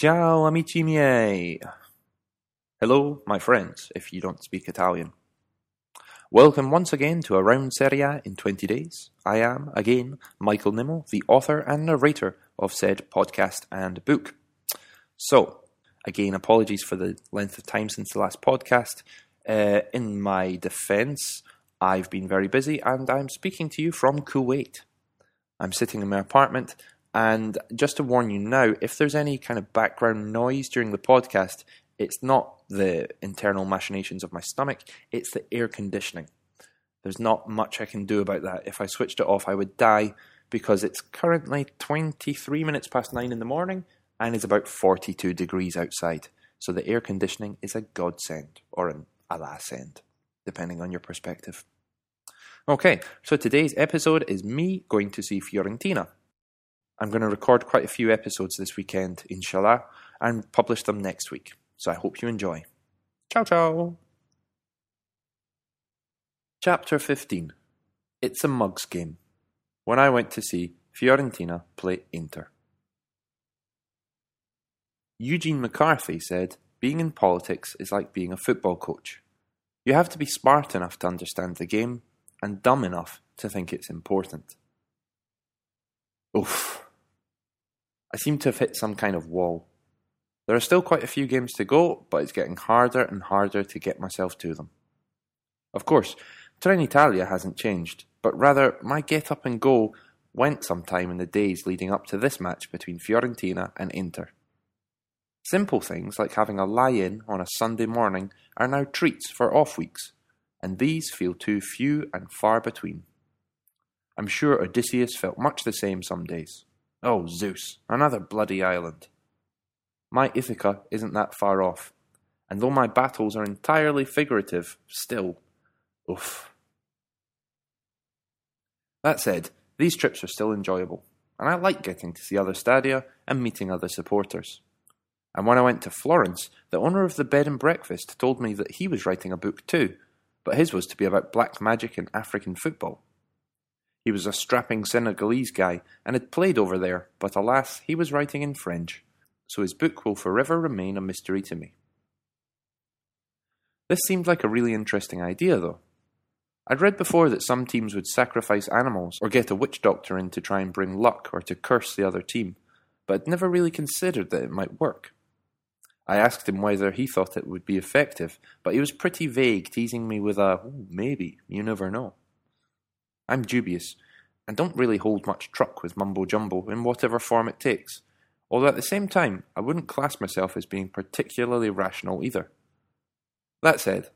Ciao amici miei. Hello, my friends, if you don't speak Italian. Welcome once again to Around Serie A in 20 days. I am, again, Michael Nimmo, the author and narrator of said podcast and book. So, again, apologies for the length of time since the last podcast. Uh, in my defense, I've been very busy and I'm speaking to you from Kuwait. I'm sitting in my apartment and just to warn you now, if there's any kind of background noise during the podcast, it's not the internal machinations of my stomach, it's the air conditioning. There's not much I can do about that. If I switched it off, I would die because it's currently 23 minutes past 9 in the morning and it's about 42 degrees outside. So the air conditioning is a godsend or an alas end, depending on your perspective. Okay, so today's episode is me going to see Fiorentina. I'm going to record quite a few episodes this weekend, inshallah, and publish them next week. So I hope you enjoy. Ciao, ciao. Chapter 15 It's a Mugs Game. When I went to see Fiorentina play Inter. Eugene McCarthy said, Being in politics is like being a football coach. You have to be smart enough to understand the game and dumb enough to think it's important. Oof. I seem to have hit some kind of wall. There are still quite a few games to go, but it's getting harder and harder to get myself to them. Of course, Trenitalia hasn't changed, but rather my get up and go went some time in the days leading up to this match between Fiorentina and Inter. Simple things like having a lie in on a Sunday morning are now treats for off weeks, and these feel too few and far between. I'm sure Odysseus felt much the same some days. Oh, Zeus, another bloody island. My Ithaca isn't that far off, and though my battles are entirely figurative, still, oof. That said, these trips are still enjoyable, and I like getting to see other stadia and meeting other supporters. And when I went to Florence, the owner of the bed and breakfast told me that he was writing a book too, but his was to be about black magic and African football. He was a strapping Senegalese guy and had played over there, but alas, he was writing in French, so his book will forever remain a mystery to me. This seemed like a really interesting idea, though. I'd read before that some teams would sacrifice animals or get a witch doctor in to try and bring luck or to curse the other team, but I'd never really considered that it might work. I asked him whether he thought it would be effective, but he was pretty vague, teasing me with a maybe, you never know. I'm dubious, and don't really hold much truck with mumbo jumbo in whatever form it takes, although at the same time I wouldn't class myself as being particularly rational either. That said,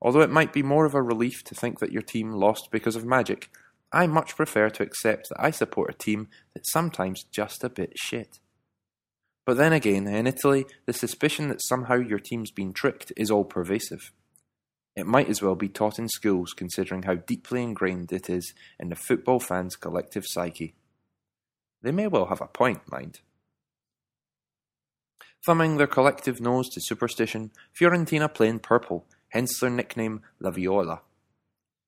although it might be more of a relief to think that your team lost because of magic, I much prefer to accept that I support a team that's sometimes just a bit shit. But then again, in Italy, the suspicion that somehow your team's been tricked is all pervasive. It might as well be taught in schools considering how deeply ingrained it is in the football fans' collective psyche. They may well have a point, mind. Thumbing their collective nose to superstition, Fiorentina play in purple, hence their nickname La Viola.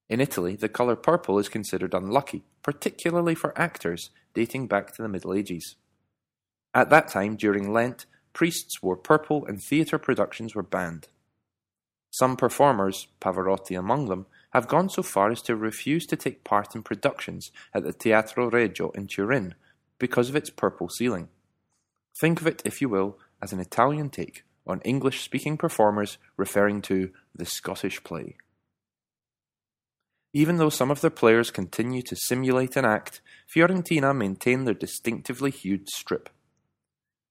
In Italy, the colour purple is considered unlucky, particularly for actors dating back to the Middle Ages. At that time, during Lent, priests wore purple and theatre productions were banned. Some performers, Pavarotti among them, have gone so far as to refuse to take part in productions at the Teatro Regio in Turin because of its purple ceiling. Think of it, if you will, as an Italian take on English speaking performers referring to the Scottish play. Even though some of their players continue to simulate an act, Fiorentina maintain their distinctively hued strip.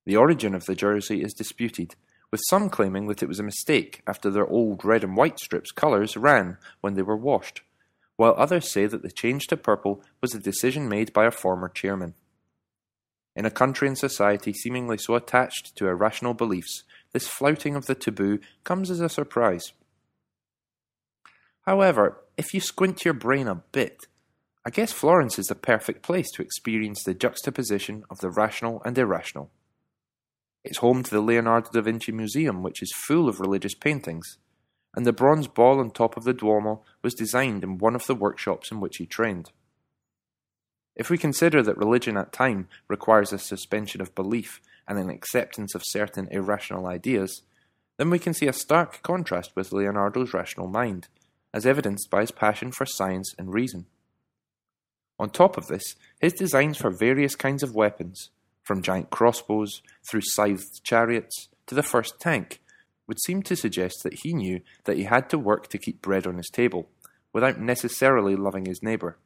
The origin of the jersey is disputed, with some claiming that it was a mistake after their old red and white strips' colours ran when they were washed, while others say that the change to purple was a decision made by a former chairman. In a country and society seemingly so attached to irrational beliefs, this flouting of the taboo comes as a surprise. However, if you squint your brain a bit, I guess Florence is the perfect place to experience the juxtaposition of the rational and irrational. It's home to the Leonardo da Vinci Museum, which is full of religious paintings, and the bronze ball on top of the Duomo was designed in one of the workshops in which he trained. If we consider that religion at time requires a suspension of belief and an acceptance of certain irrational ideas, then we can see a stark contrast with Leonardo's rational mind, as evidenced by his passion for science and reason. On top of this, his designs for various kinds of weapons, from giant crossbows through scythed chariots to the first tank, would seem to suggest that he knew that he had to work to keep bread on his table, without necessarily loving his neighbour.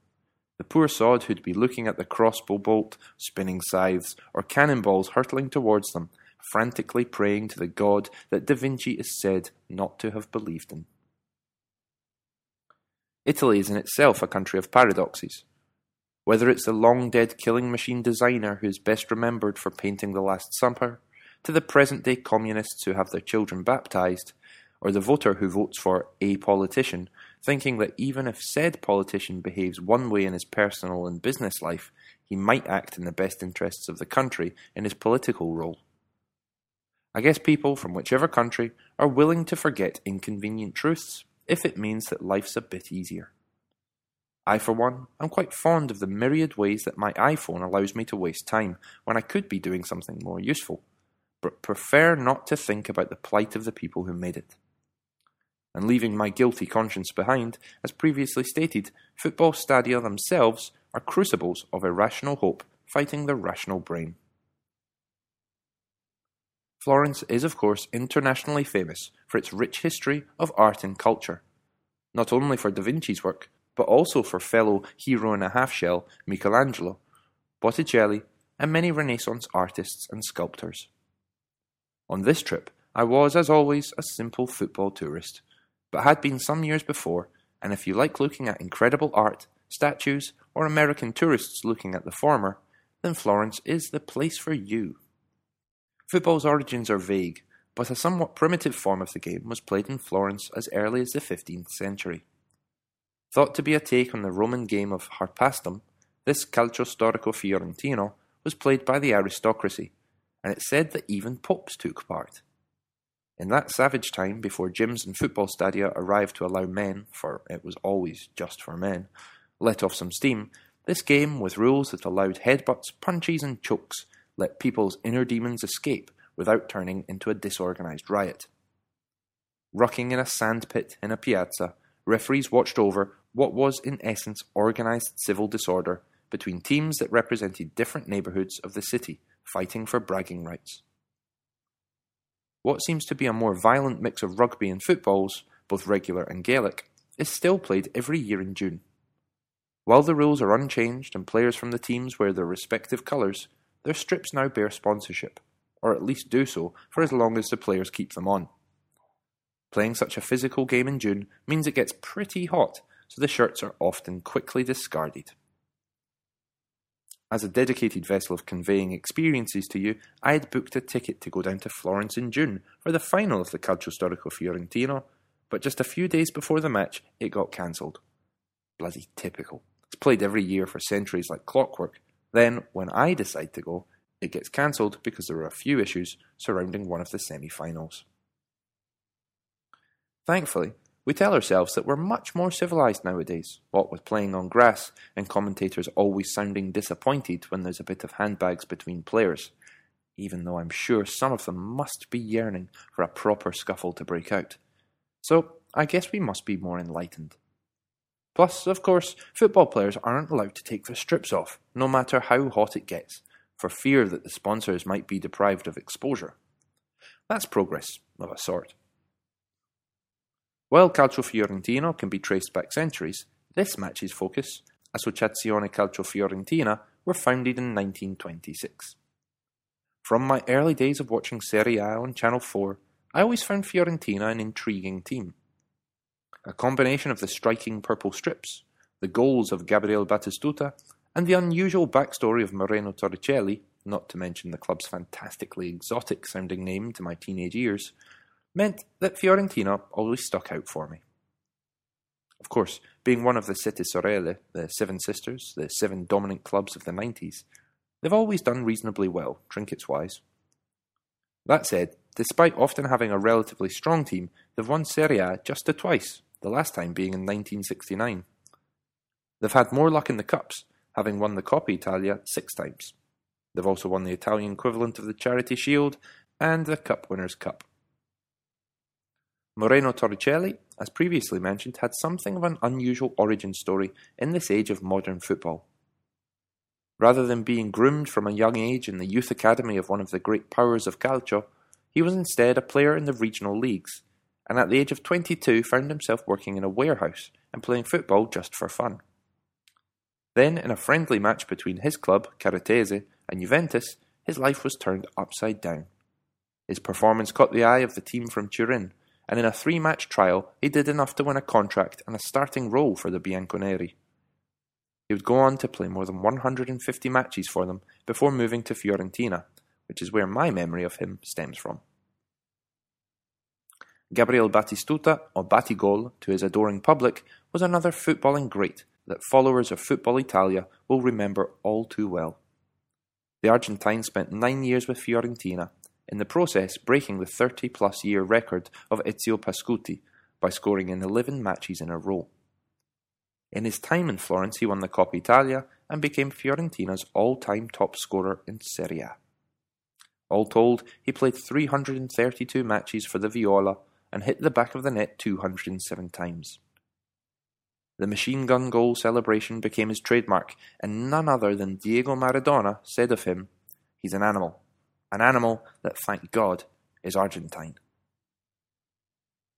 The poor sod who'd be looking at the crossbow bolt, spinning scythes, or cannonballs hurtling towards them, frantically praying to the God that Da Vinci is said not to have believed in. Italy is in itself a country of paradoxes. Whether it's the long dead killing machine designer who is best remembered for painting The Last Supper, to the present day communists who have their children baptized, or the voter who votes for a politician, thinking that even if said politician behaves one way in his personal and business life, he might act in the best interests of the country in his political role. I guess people from whichever country are willing to forget inconvenient truths if it means that life's a bit easier. I, for one, am quite fond of the myriad ways that my iPhone allows me to waste time when I could be doing something more useful, but prefer not to think about the plight of the people who made it and leaving my guilty conscience behind, as previously stated, football stadia themselves are crucibles of irrational hope fighting the rational brain. Florence is, of course, internationally famous for its rich history of art and culture, not only for Da Vinci's work, but also for fellow hero and a half shell Michelangelo, Botticelli, and many Renaissance artists and sculptors. On this trip, I was, as always, a simple football tourist but had been some years before, and if you like looking at incredible art, statues, or American tourists looking at the former, then Florence is the place for you. Football's origins are vague, but a somewhat primitive form of the game was played in Florence as early as the 15th century. Thought to be a take on the Roman game of harpastum, this calcio storico fiorentino was played by the aristocracy, and it's said that even popes took part. In that savage time, before gyms and football stadia arrived to allow men, for it was always just for men, let off some steam, this game, with rules that allowed headbutts, punches, and chokes, let people's inner demons escape without turning into a disorganized riot. Rucking in a sandpit in a piazza, referees watched over what was in essence organized civil disorder between teams that represented different neighborhoods of the city fighting for bragging rights. What seems to be a more violent mix of rugby and footballs, both regular and Gaelic, is still played every year in June. While the rules are unchanged and players from the teams wear their respective colours, their strips now bear sponsorship, or at least do so for as long as the players keep them on. Playing such a physical game in June means it gets pretty hot, so the shirts are often quickly discarded. As a dedicated vessel of conveying experiences to you, I had booked a ticket to go down to Florence in June for the final of the Calcio Storico Fiorentino, but just a few days before the match, it got cancelled. Bloody typical. It's played every year for centuries like clockwork. Then, when I decide to go, it gets cancelled because there are a few issues surrounding one of the semi finals. Thankfully, we tell ourselves that we're much more civilized nowadays, what with playing on grass and commentators always sounding disappointed when there's a bit of handbags between players, even though I'm sure some of them must be yearning for a proper scuffle to break out. So I guess we must be more enlightened. Plus, of course, football players aren't allowed to take their strips off, no matter how hot it gets, for fear that the sponsors might be deprived of exposure. That's progress, of a sort. While Calcio Fiorentino can be traced back centuries, this match's focus, Associazione Calcio Fiorentina, were founded in 1926. From my early days of watching Serie A on Channel 4, I always found Fiorentina an intriguing team. A combination of the striking purple strips, the goals of Gabriele Batistuta, and the unusual backstory of Moreno Torricelli, not to mention the club's fantastically exotic sounding name to my teenage ears, meant that Fiorentina always stuck out for me. Of course, being one of the Sette Sorelle, the Seven Sisters, the seven dominant clubs of the 90s, they've always done reasonably well, trinkets wise. That said, despite often having a relatively strong team, they've won Serie A just twice, the last time being in 1969. They've had more luck in the Cups, having won the Coppa Italia six times. They've also won the Italian equivalent of the Charity Shield and the Cup Winners' Cup. Moreno Torricelli, as previously mentioned, had something of an unusual origin story in this age of modern football. Rather than being groomed from a young age in the youth academy of one of the great powers of calcio, he was instead a player in the regional leagues, and at the age of 22 found himself working in a warehouse and playing football just for fun. Then, in a friendly match between his club, Caratese, and Juventus, his life was turned upside down. His performance caught the eye of the team from Turin, and in a three match trial, he did enough to win a contract and a starting role for the Bianconeri. He would go on to play more than 150 matches for them before moving to Fiorentina, which is where my memory of him stems from. Gabriel Batistuta, or Batigol, to his adoring public, was another footballing great that followers of Football Italia will remember all too well. The Argentine spent nine years with Fiorentina, in the process breaking the 30 plus year record of Ezio Pascutti by scoring in 11 matches in a row. In his time in Florence, he won the Coppa Italia and became Fiorentina's all time top scorer in Serie A. All told, he played 332 matches for the Viola and hit the back of the net 207 times. The machine gun goal celebration became his trademark, and none other than Diego Maradona said of him, He's an animal. An animal that, thank God, is Argentine.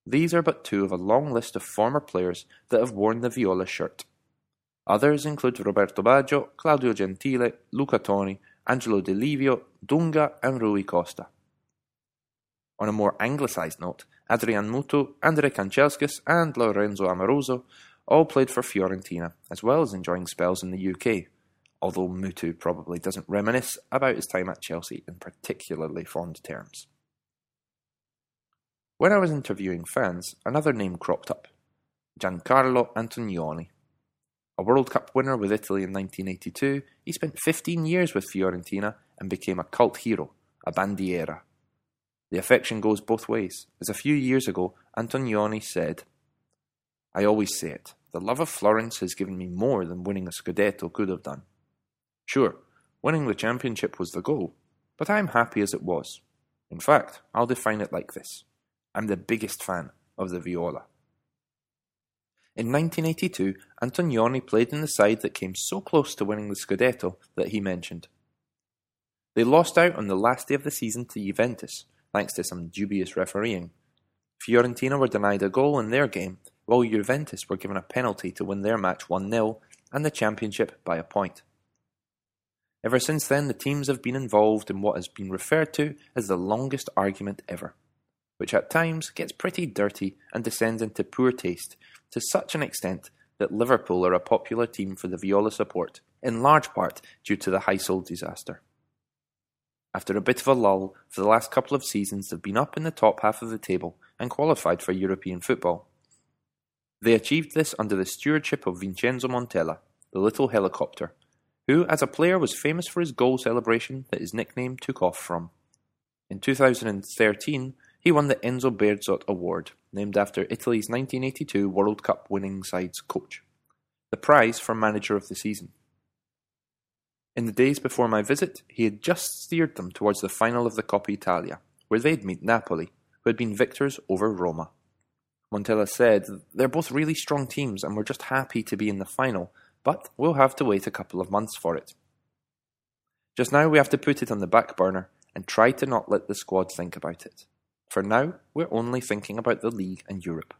These are but two of a long list of former players that have worn the Viola shirt. Others include Roberto Baggio, Claudio Gentile, Luca Toni, Angelo Di Livio, Dunga, and Rui Costa. On a more anglicised note, Adrian Mutu, Andre Kanchelskis, and Lorenzo Amoroso all played for Fiorentina, as well as enjoying spells in the UK, although Mutu probably doesn't reminisce about his time at Chelsea in particularly fond terms. When I was interviewing fans, another name cropped up Giancarlo Antognoni. A World Cup winner with Italy in 1982, he spent 15 years with Fiorentina and became a cult hero, a bandiera. The affection goes both ways, as a few years ago Antognoni said, I always say it, the love of Florence has given me more than winning a Scudetto could have done. Sure, winning the championship was the goal, but I'm happy as it was. In fact, I'll define it like this I'm the biggest fan of the viola. In 1982, Antognoni played in the side that came so close to winning the Scudetto that he mentioned. They lost out on the last day of the season to Juventus, thanks to some dubious refereeing. Fiorentina were denied a goal in their game, while Juventus were given a penalty to win their match 1 0 and the championship by a point. Ever since then, the teams have been involved in what has been referred to as the longest argument ever, which at times gets pretty dirty and descends into poor taste to such an extent that Liverpool are a popular team for the Viola support, in large part due to the Heysel disaster. After a bit of a lull, for the last couple of seasons they've been up in the top half of the table and qualified for European football. They achieved this under the stewardship of Vincenzo Montella, the little helicopter, who as a player was famous for his goal celebration that his nickname took off from. In 2013, he won the Enzo Bearzot Award, named after Italy's 1982 World Cup winning side's coach, the prize for Manager of the Season. In the days before my visit, he had just steered them towards the final of the Coppa Italia, where they'd meet Napoli, who had been victors over Roma. Montella said, They're both really strong teams and we're just happy to be in the final, but we'll have to wait a couple of months for it. Just now we have to put it on the back burner and try to not let the squad think about it. For now, we're only thinking about the league and Europe.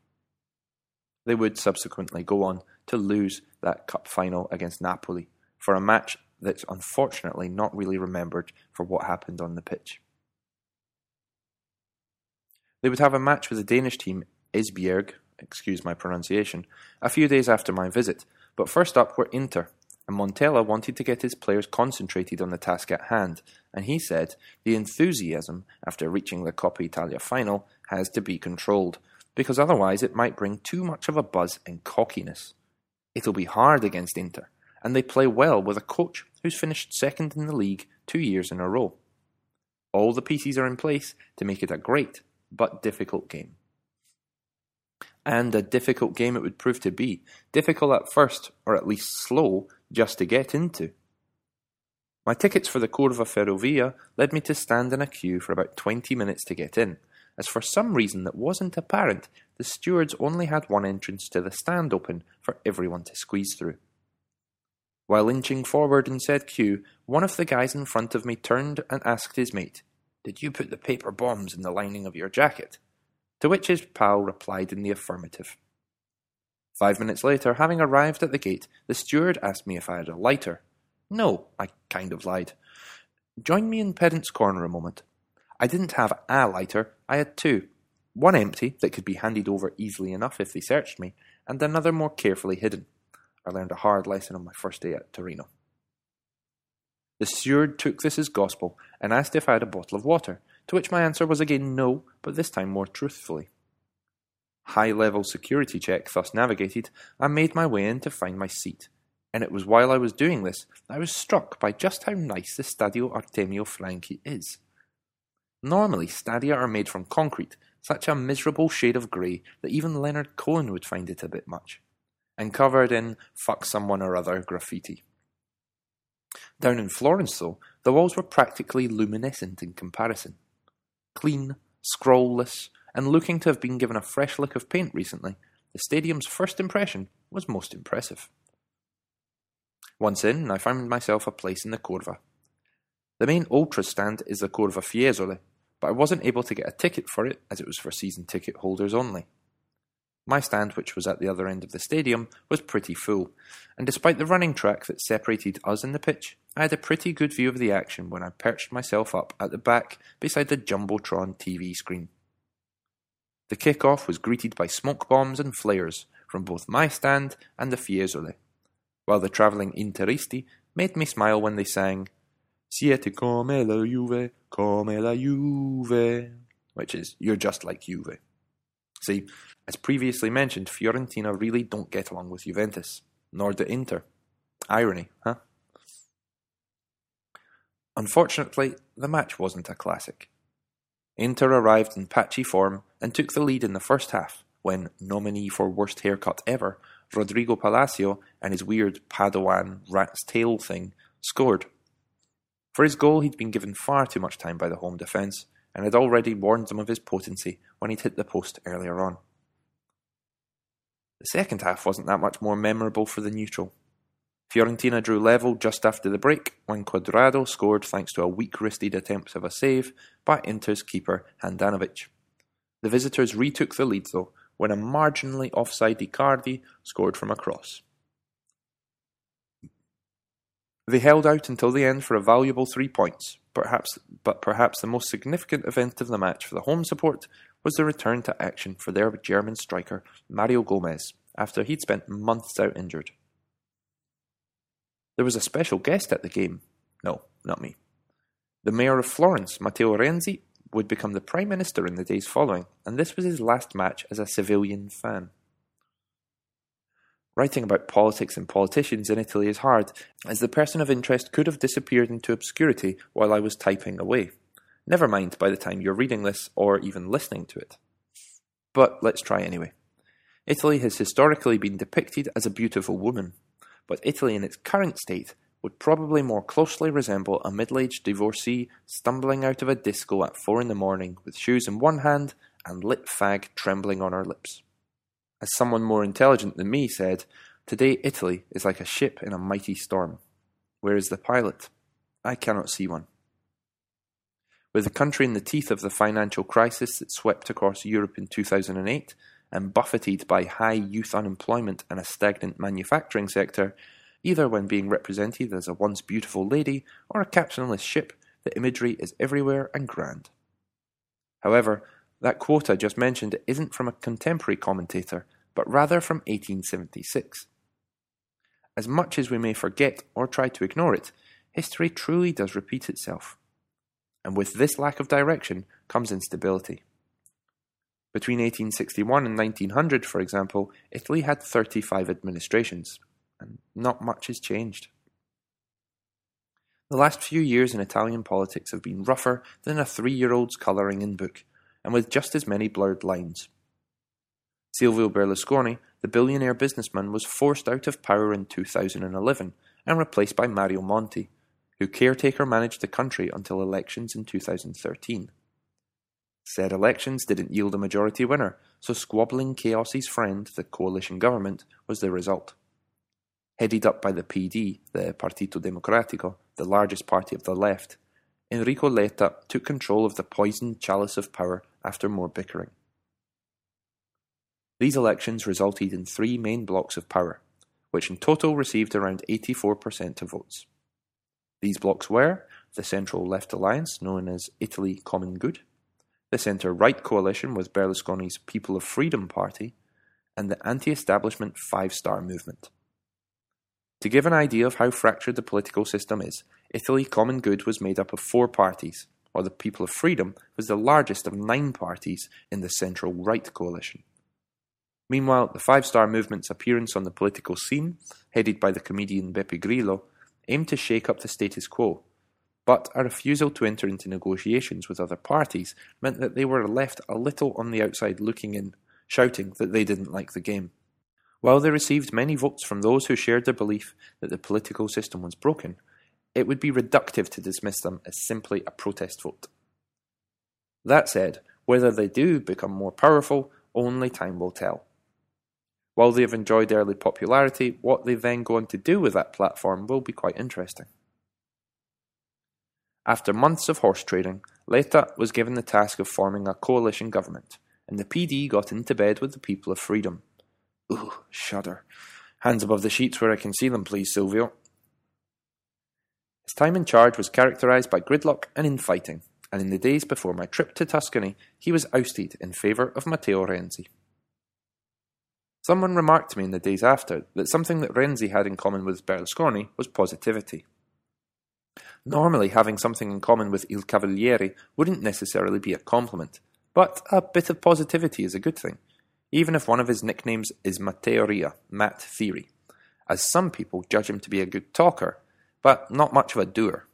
They would subsequently go on to lose that cup final against Napoli for a match that's unfortunately not really remembered for what happened on the pitch. They would have a match with the Danish team Esbjerg, excuse my pronunciation, a few days after my visit, but first up were Inter, and Montella wanted to get his players concentrated on the task at hand, and he said the enthusiasm after reaching the Coppa Italia final has to be controlled, because otherwise it might bring too much of a buzz and cockiness. It'll be hard against Inter, and they play well with a coach who's finished second in the league two years in a row. All the pieces are in place to make it a great but difficult game and a difficult game it would prove to be. Difficult at first, or at least slow, just to get into. My tickets for the Curva Ferrovia led me to stand in a queue for about 20 minutes to get in, as for some reason that wasn't apparent, the stewards only had one entrance to the stand open for everyone to squeeze through. While inching forward in said queue, one of the guys in front of me turned and asked his mate, Did you put the paper bombs in the lining of your jacket? To which his pal replied in the affirmative. Five minutes later, having arrived at the gate, the steward asked me if I had a lighter. No, I kind of lied. Join me in Pedant's Corner a moment. I didn't have a lighter, I had two. One empty, that could be handed over easily enough if they searched me, and another more carefully hidden. I learned a hard lesson on my first day at Torino. The steward took this as gospel and asked if I had a bottle of water, to which my answer was again no, but this time more truthfully. High level security check thus navigated, I made my way in to find my seat, and it was while I was doing this that I was struck by just how nice the Stadio Artemio Franchi is. Normally, stadia are made from concrete, such a miserable shade of grey that even Leonard Cohen would find it a bit much and covered in fuck someone or other graffiti. Down in Florence, though, the walls were practically luminescent in comparison. Clean, scrollless, and looking to have been given a fresh lick of paint recently, the stadium's first impression was most impressive. Once in, I found myself a place in the Curva. The main ultra stand is the Curva Fiesole, but I wasn't able to get a ticket for it as it was for season ticket holders only. My stand, which was at the other end of the stadium, was pretty full, and despite the running track that separated us and the pitch, I had a pretty good view of the action when I perched myself up at the back beside the Jumbotron TV screen. The kick-off was greeted by smoke bombs and flares from both my stand and the Fiesole, while the travelling Interisti made me smile when they sang Siete come la Juve, come la Juve, which is, you're just like Juve. See, as previously mentioned, Fiorentina really don't get along with Juventus, nor do Inter. Irony, huh? Unfortunately, the match wasn't a classic. Inter arrived in patchy form and took the lead in the first half when nominee for worst haircut ever, Rodrigo Palacio and his weird Padawan rat's tail thing scored. For his goal, he'd been given far too much time by the home defence and had already warned them of his potency when he'd hit the post earlier on. The second half wasn't that much more memorable for the neutral. Fiorentina drew level just after the break when Cuadrado scored thanks to a weak wristed attempt of a save by Inter's keeper Handanovic. The visitors retook the lead though when a marginally offside Icardi scored from a cross. They held out until the end for a valuable three points, perhaps, but perhaps the most significant event of the match for the home support was the return to action for their German striker Mario Gomez after he'd spent months out injured. There was a special guest at the game. No, not me. The mayor of Florence, Matteo Renzi, would become the prime minister in the days following, and this was his last match as a civilian fan. Writing about politics and politicians in Italy is hard, as the person of interest could have disappeared into obscurity while I was typing away. Never mind by the time you're reading this or even listening to it. But let's try anyway. Italy has historically been depicted as a beautiful woman, but Italy in its current state would probably more closely resemble a middle aged divorcee stumbling out of a disco at four in the morning with shoes in one hand and lit fag trembling on her lips as someone more intelligent than me said, Today Italy is like a ship in a mighty storm. Where is the pilot? I cannot see one. With the country in the teeth of the financial crisis that swept across Europe in 2008 and buffeted by high youth unemployment and a stagnant manufacturing sector, either when being represented as a once beautiful lady or a captainless ship, the imagery is everywhere and grand. However, that quote I just mentioned isn't from a contemporary commentator, but rather from 1876. As much as we may forget or try to ignore it, history truly does repeat itself. And with this lack of direction comes instability. Between 1861 and 1900, for example, Italy had 35 administrations, and not much has changed. The last few years in Italian politics have been rougher than a three year old's colouring in book, and with just as many blurred lines. Silvio Berlusconi, the billionaire businessman, was forced out of power in 2011 and replaced by Mario Monti, who caretaker managed the country until elections in 2013. Said elections didn't yield a majority winner, so squabbling chaos's friend, the coalition government, was the result. Headed up by the PD, the Partito Democratico, the largest party of the left, Enrico Letta took control of the poisoned chalice of power after more bickering. These elections resulted in three main blocks of power, which in total received around 84% of votes. These blocks were the central left alliance, known as Italy Common Good, the centre right coalition with Berlusconi's People of Freedom Party, and the anti establishment Five Star Movement. To give an idea of how fractured the political system is, Italy Common Good was made up of four parties, while the People of Freedom was the largest of nine parties in the central right coalition. Meanwhile, the Five Star Movement's appearance on the political scene, headed by the comedian Beppe Grillo, aimed to shake up the status quo. But a refusal to enter into negotiations with other parties meant that they were left a little on the outside looking in, shouting that they didn't like the game. While they received many votes from those who shared their belief that the political system was broken, it would be reductive to dismiss them as simply a protest vote. That said, whether they do become more powerful, only time will tell. While they have enjoyed early popularity, what they then go on to do with that platform will be quite interesting. After months of horse trading, Letta was given the task of forming a coalition government, and the PD got into bed with the people of freedom. Ooh, shudder. Hands above the sheets where I can see them, please, Silvio. His time in charge was characterised by gridlock and infighting, and in the days before my trip to Tuscany, he was ousted in favour of Matteo Renzi. Someone remarked to me in the days after that something that Renzi had in common with Berlusconi was positivity. Normally, having something in common with Il Cavaliere wouldn't necessarily be a compliment, but a bit of positivity is a good thing, even if one of his nicknames is Matteoria, Matt Theory, as some people judge him to be a good talker, but not much of a doer.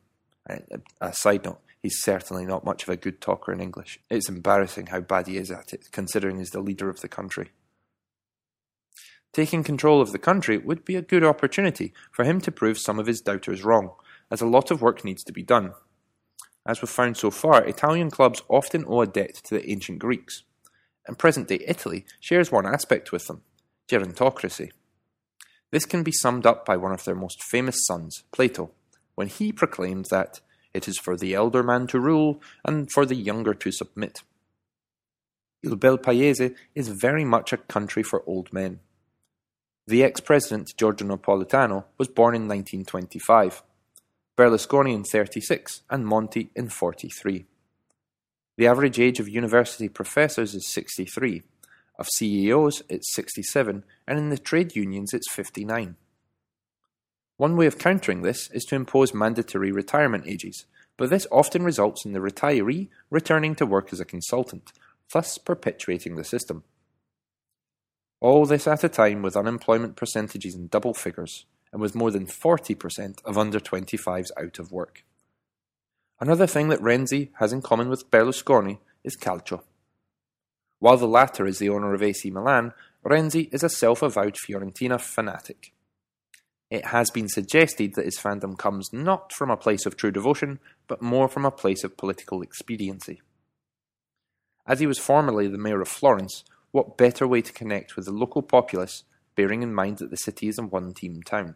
Uh, a side note, he's certainly not much of a good talker in English. It's embarrassing how bad he is at it, considering he's the leader of the country. Taking control of the country would be a good opportunity for him to prove some of his doubters wrong, as a lot of work needs to be done. As we've found so far, Italian clubs often owe a debt to the ancient Greeks, and present day Italy shares one aspect with them gerontocracy. This can be summed up by one of their most famous sons, Plato, when he proclaimed that it is for the elder man to rule and for the younger to submit. Il bel paese is very much a country for old men. The ex-president Giorgio Napolitano was born in 1925, Berlusconi in 36 and Monti in 43. The average age of university professors is 63, of CEOs it's 67, and in the trade unions it's 59. One way of countering this is to impose mandatory retirement ages, but this often results in the retiree returning to work as a consultant, thus perpetuating the system. All this at a time with unemployment percentages in double figures, and with more than 40% of under 25s out of work. Another thing that Renzi has in common with Berlusconi is calcio. While the latter is the owner of AC Milan, Renzi is a self avowed Fiorentina fanatic. It has been suggested that his fandom comes not from a place of true devotion, but more from a place of political expediency. As he was formerly the mayor of Florence, what better way to connect with the local populace, bearing in mind that the city is a one team town?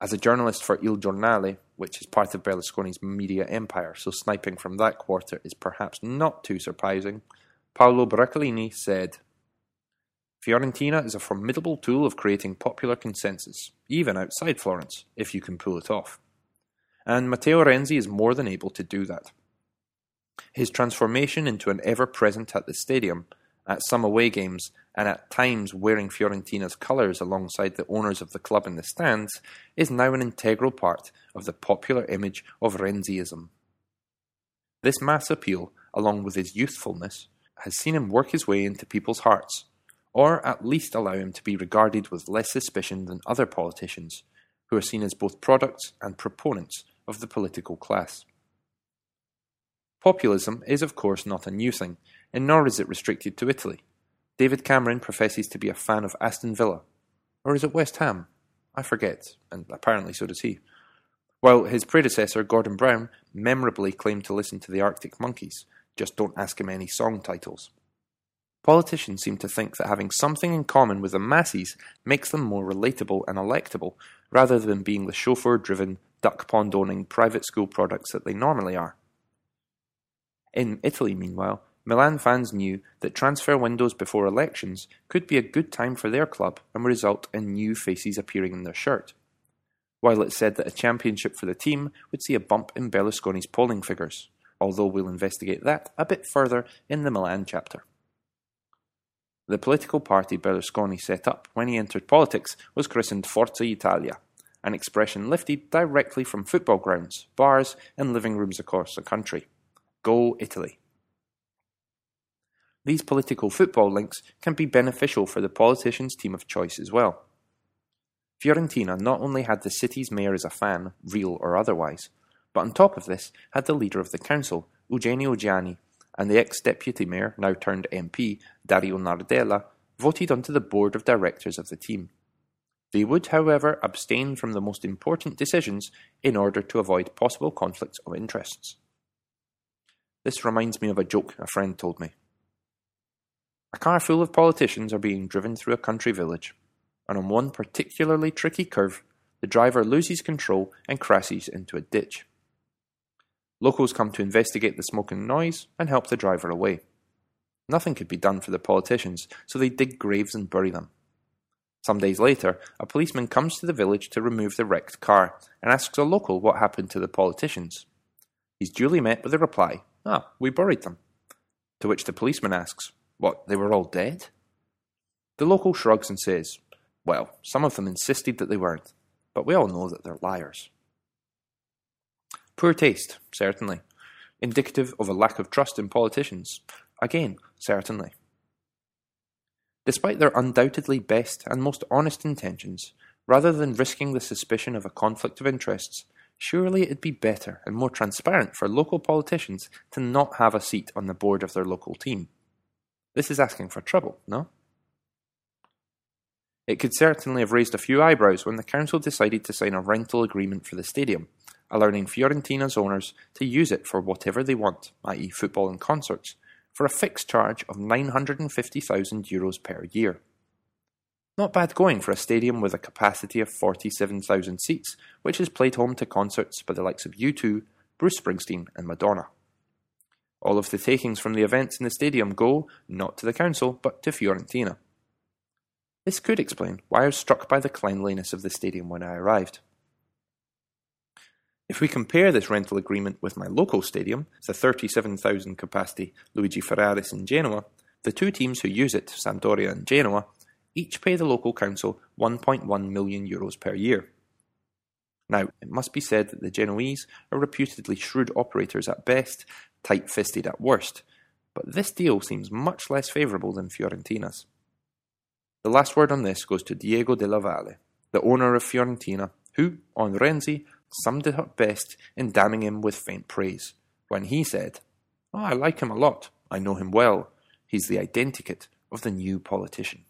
As a journalist for Il Giornale, which is part of Berlusconi's media empire, so sniping from that quarter is perhaps not too surprising, Paolo Bracalini said, Fiorentina is a formidable tool of creating popular consensus, even outside Florence, if you can pull it off. And Matteo Renzi is more than able to do that. His transformation into an ever present at the stadium at some away games, and at times wearing Fiorentina's colours alongside the owners of the club in the stands, is now an integral part of the popular image of Renziism. This mass appeal, along with his youthfulness, has seen him work his way into people's hearts, or at least allow him to be regarded with less suspicion than other politicians, who are seen as both products and proponents of the political class. Populism is, of course, not a new thing, and nor is it restricted to Italy. David Cameron professes to be a fan of Aston Villa. Or is it West Ham? I forget, and apparently so does he. While his predecessor, Gordon Brown, memorably claimed to listen to the Arctic Monkeys, just don't ask him any song titles. Politicians seem to think that having something in common with the masses makes them more relatable and electable, rather than being the chauffeur driven, duck pond owning private school products that they normally are. In Italy, meanwhile, Milan fans knew that transfer windows before elections could be a good time for their club and result in new faces appearing in their shirt. While it said that a championship for the team would see a bump in Berlusconi's polling figures, although we'll investigate that a bit further in the Milan chapter. The political party Berlusconi set up when he entered politics was christened Forza Italia, an expression lifted directly from football grounds, bars, and living rooms across the country. Go Italy. These political football links can be beneficial for the politician's team of choice as well. Fiorentina not only had the city's mayor as a fan, real or otherwise, but on top of this had the leader of the council, Eugenio Giani, and the ex-deputy mayor, now turned MP, Dario Nardella, voted onto the board of directors of the team. They would, however, abstain from the most important decisions in order to avoid possible conflicts of interests. This reminds me of a joke a friend told me. A car full of politicians are being driven through a country village, and on one particularly tricky curve, the driver loses control and crashes into a ditch. Locals come to investigate the smoke and noise and help the driver away. Nothing could be done for the politicians, so they dig graves and bury them. Some days later, a policeman comes to the village to remove the wrecked car and asks a local what happened to the politicians. He's duly met with the reply, Ah, we buried them. To which the policeman asks, What, they were all dead? The local shrugs and says, Well, some of them insisted that they weren't, but we all know that they're liars. Poor taste, certainly. Indicative of a lack of trust in politicians. Again, certainly. Despite their undoubtedly best and most honest intentions, rather than risking the suspicion of a conflict of interests, surely it'd be better and more transparent for local politicians to not have a seat on the board of their local team. This is asking for trouble, no? It could certainly have raised a few eyebrows when the council decided to sign a rental agreement for the stadium, allowing Fiorentina's owners to use it for whatever they want, i.e., football and concerts, for a fixed charge of 950,000 euros per year. Not bad going for a stadium with a capacity of 47,000 seats, which has played home to concerts by the likes of U2, Bruce Springsteen, and Madonna. All of the takings from the events in the stadium go, not to the council, but to Fiorentina. This could explain why I was struck by the cleanliness of the stadium when I arrived. If we compare this rental agreement with my local stadium, the 37,000 capacity Luigi Ferraris in Genoa, the two teams who use it, Sampdoria and Genoa, each pay the local council 1.1 million euros per year. Now, it must be said that the Genoese are reputedly shrewd operators at best, tight fisted at worst, but this deal seems much less favourable than Fiorentina's. The last word on this goes to Diego Della Valle, the owner of Fiorentina, who, on Renzi, summed it up best in damning him with faint praise, when he said, oh, I like him a lot. I know him well. He's the identikit of the new politician.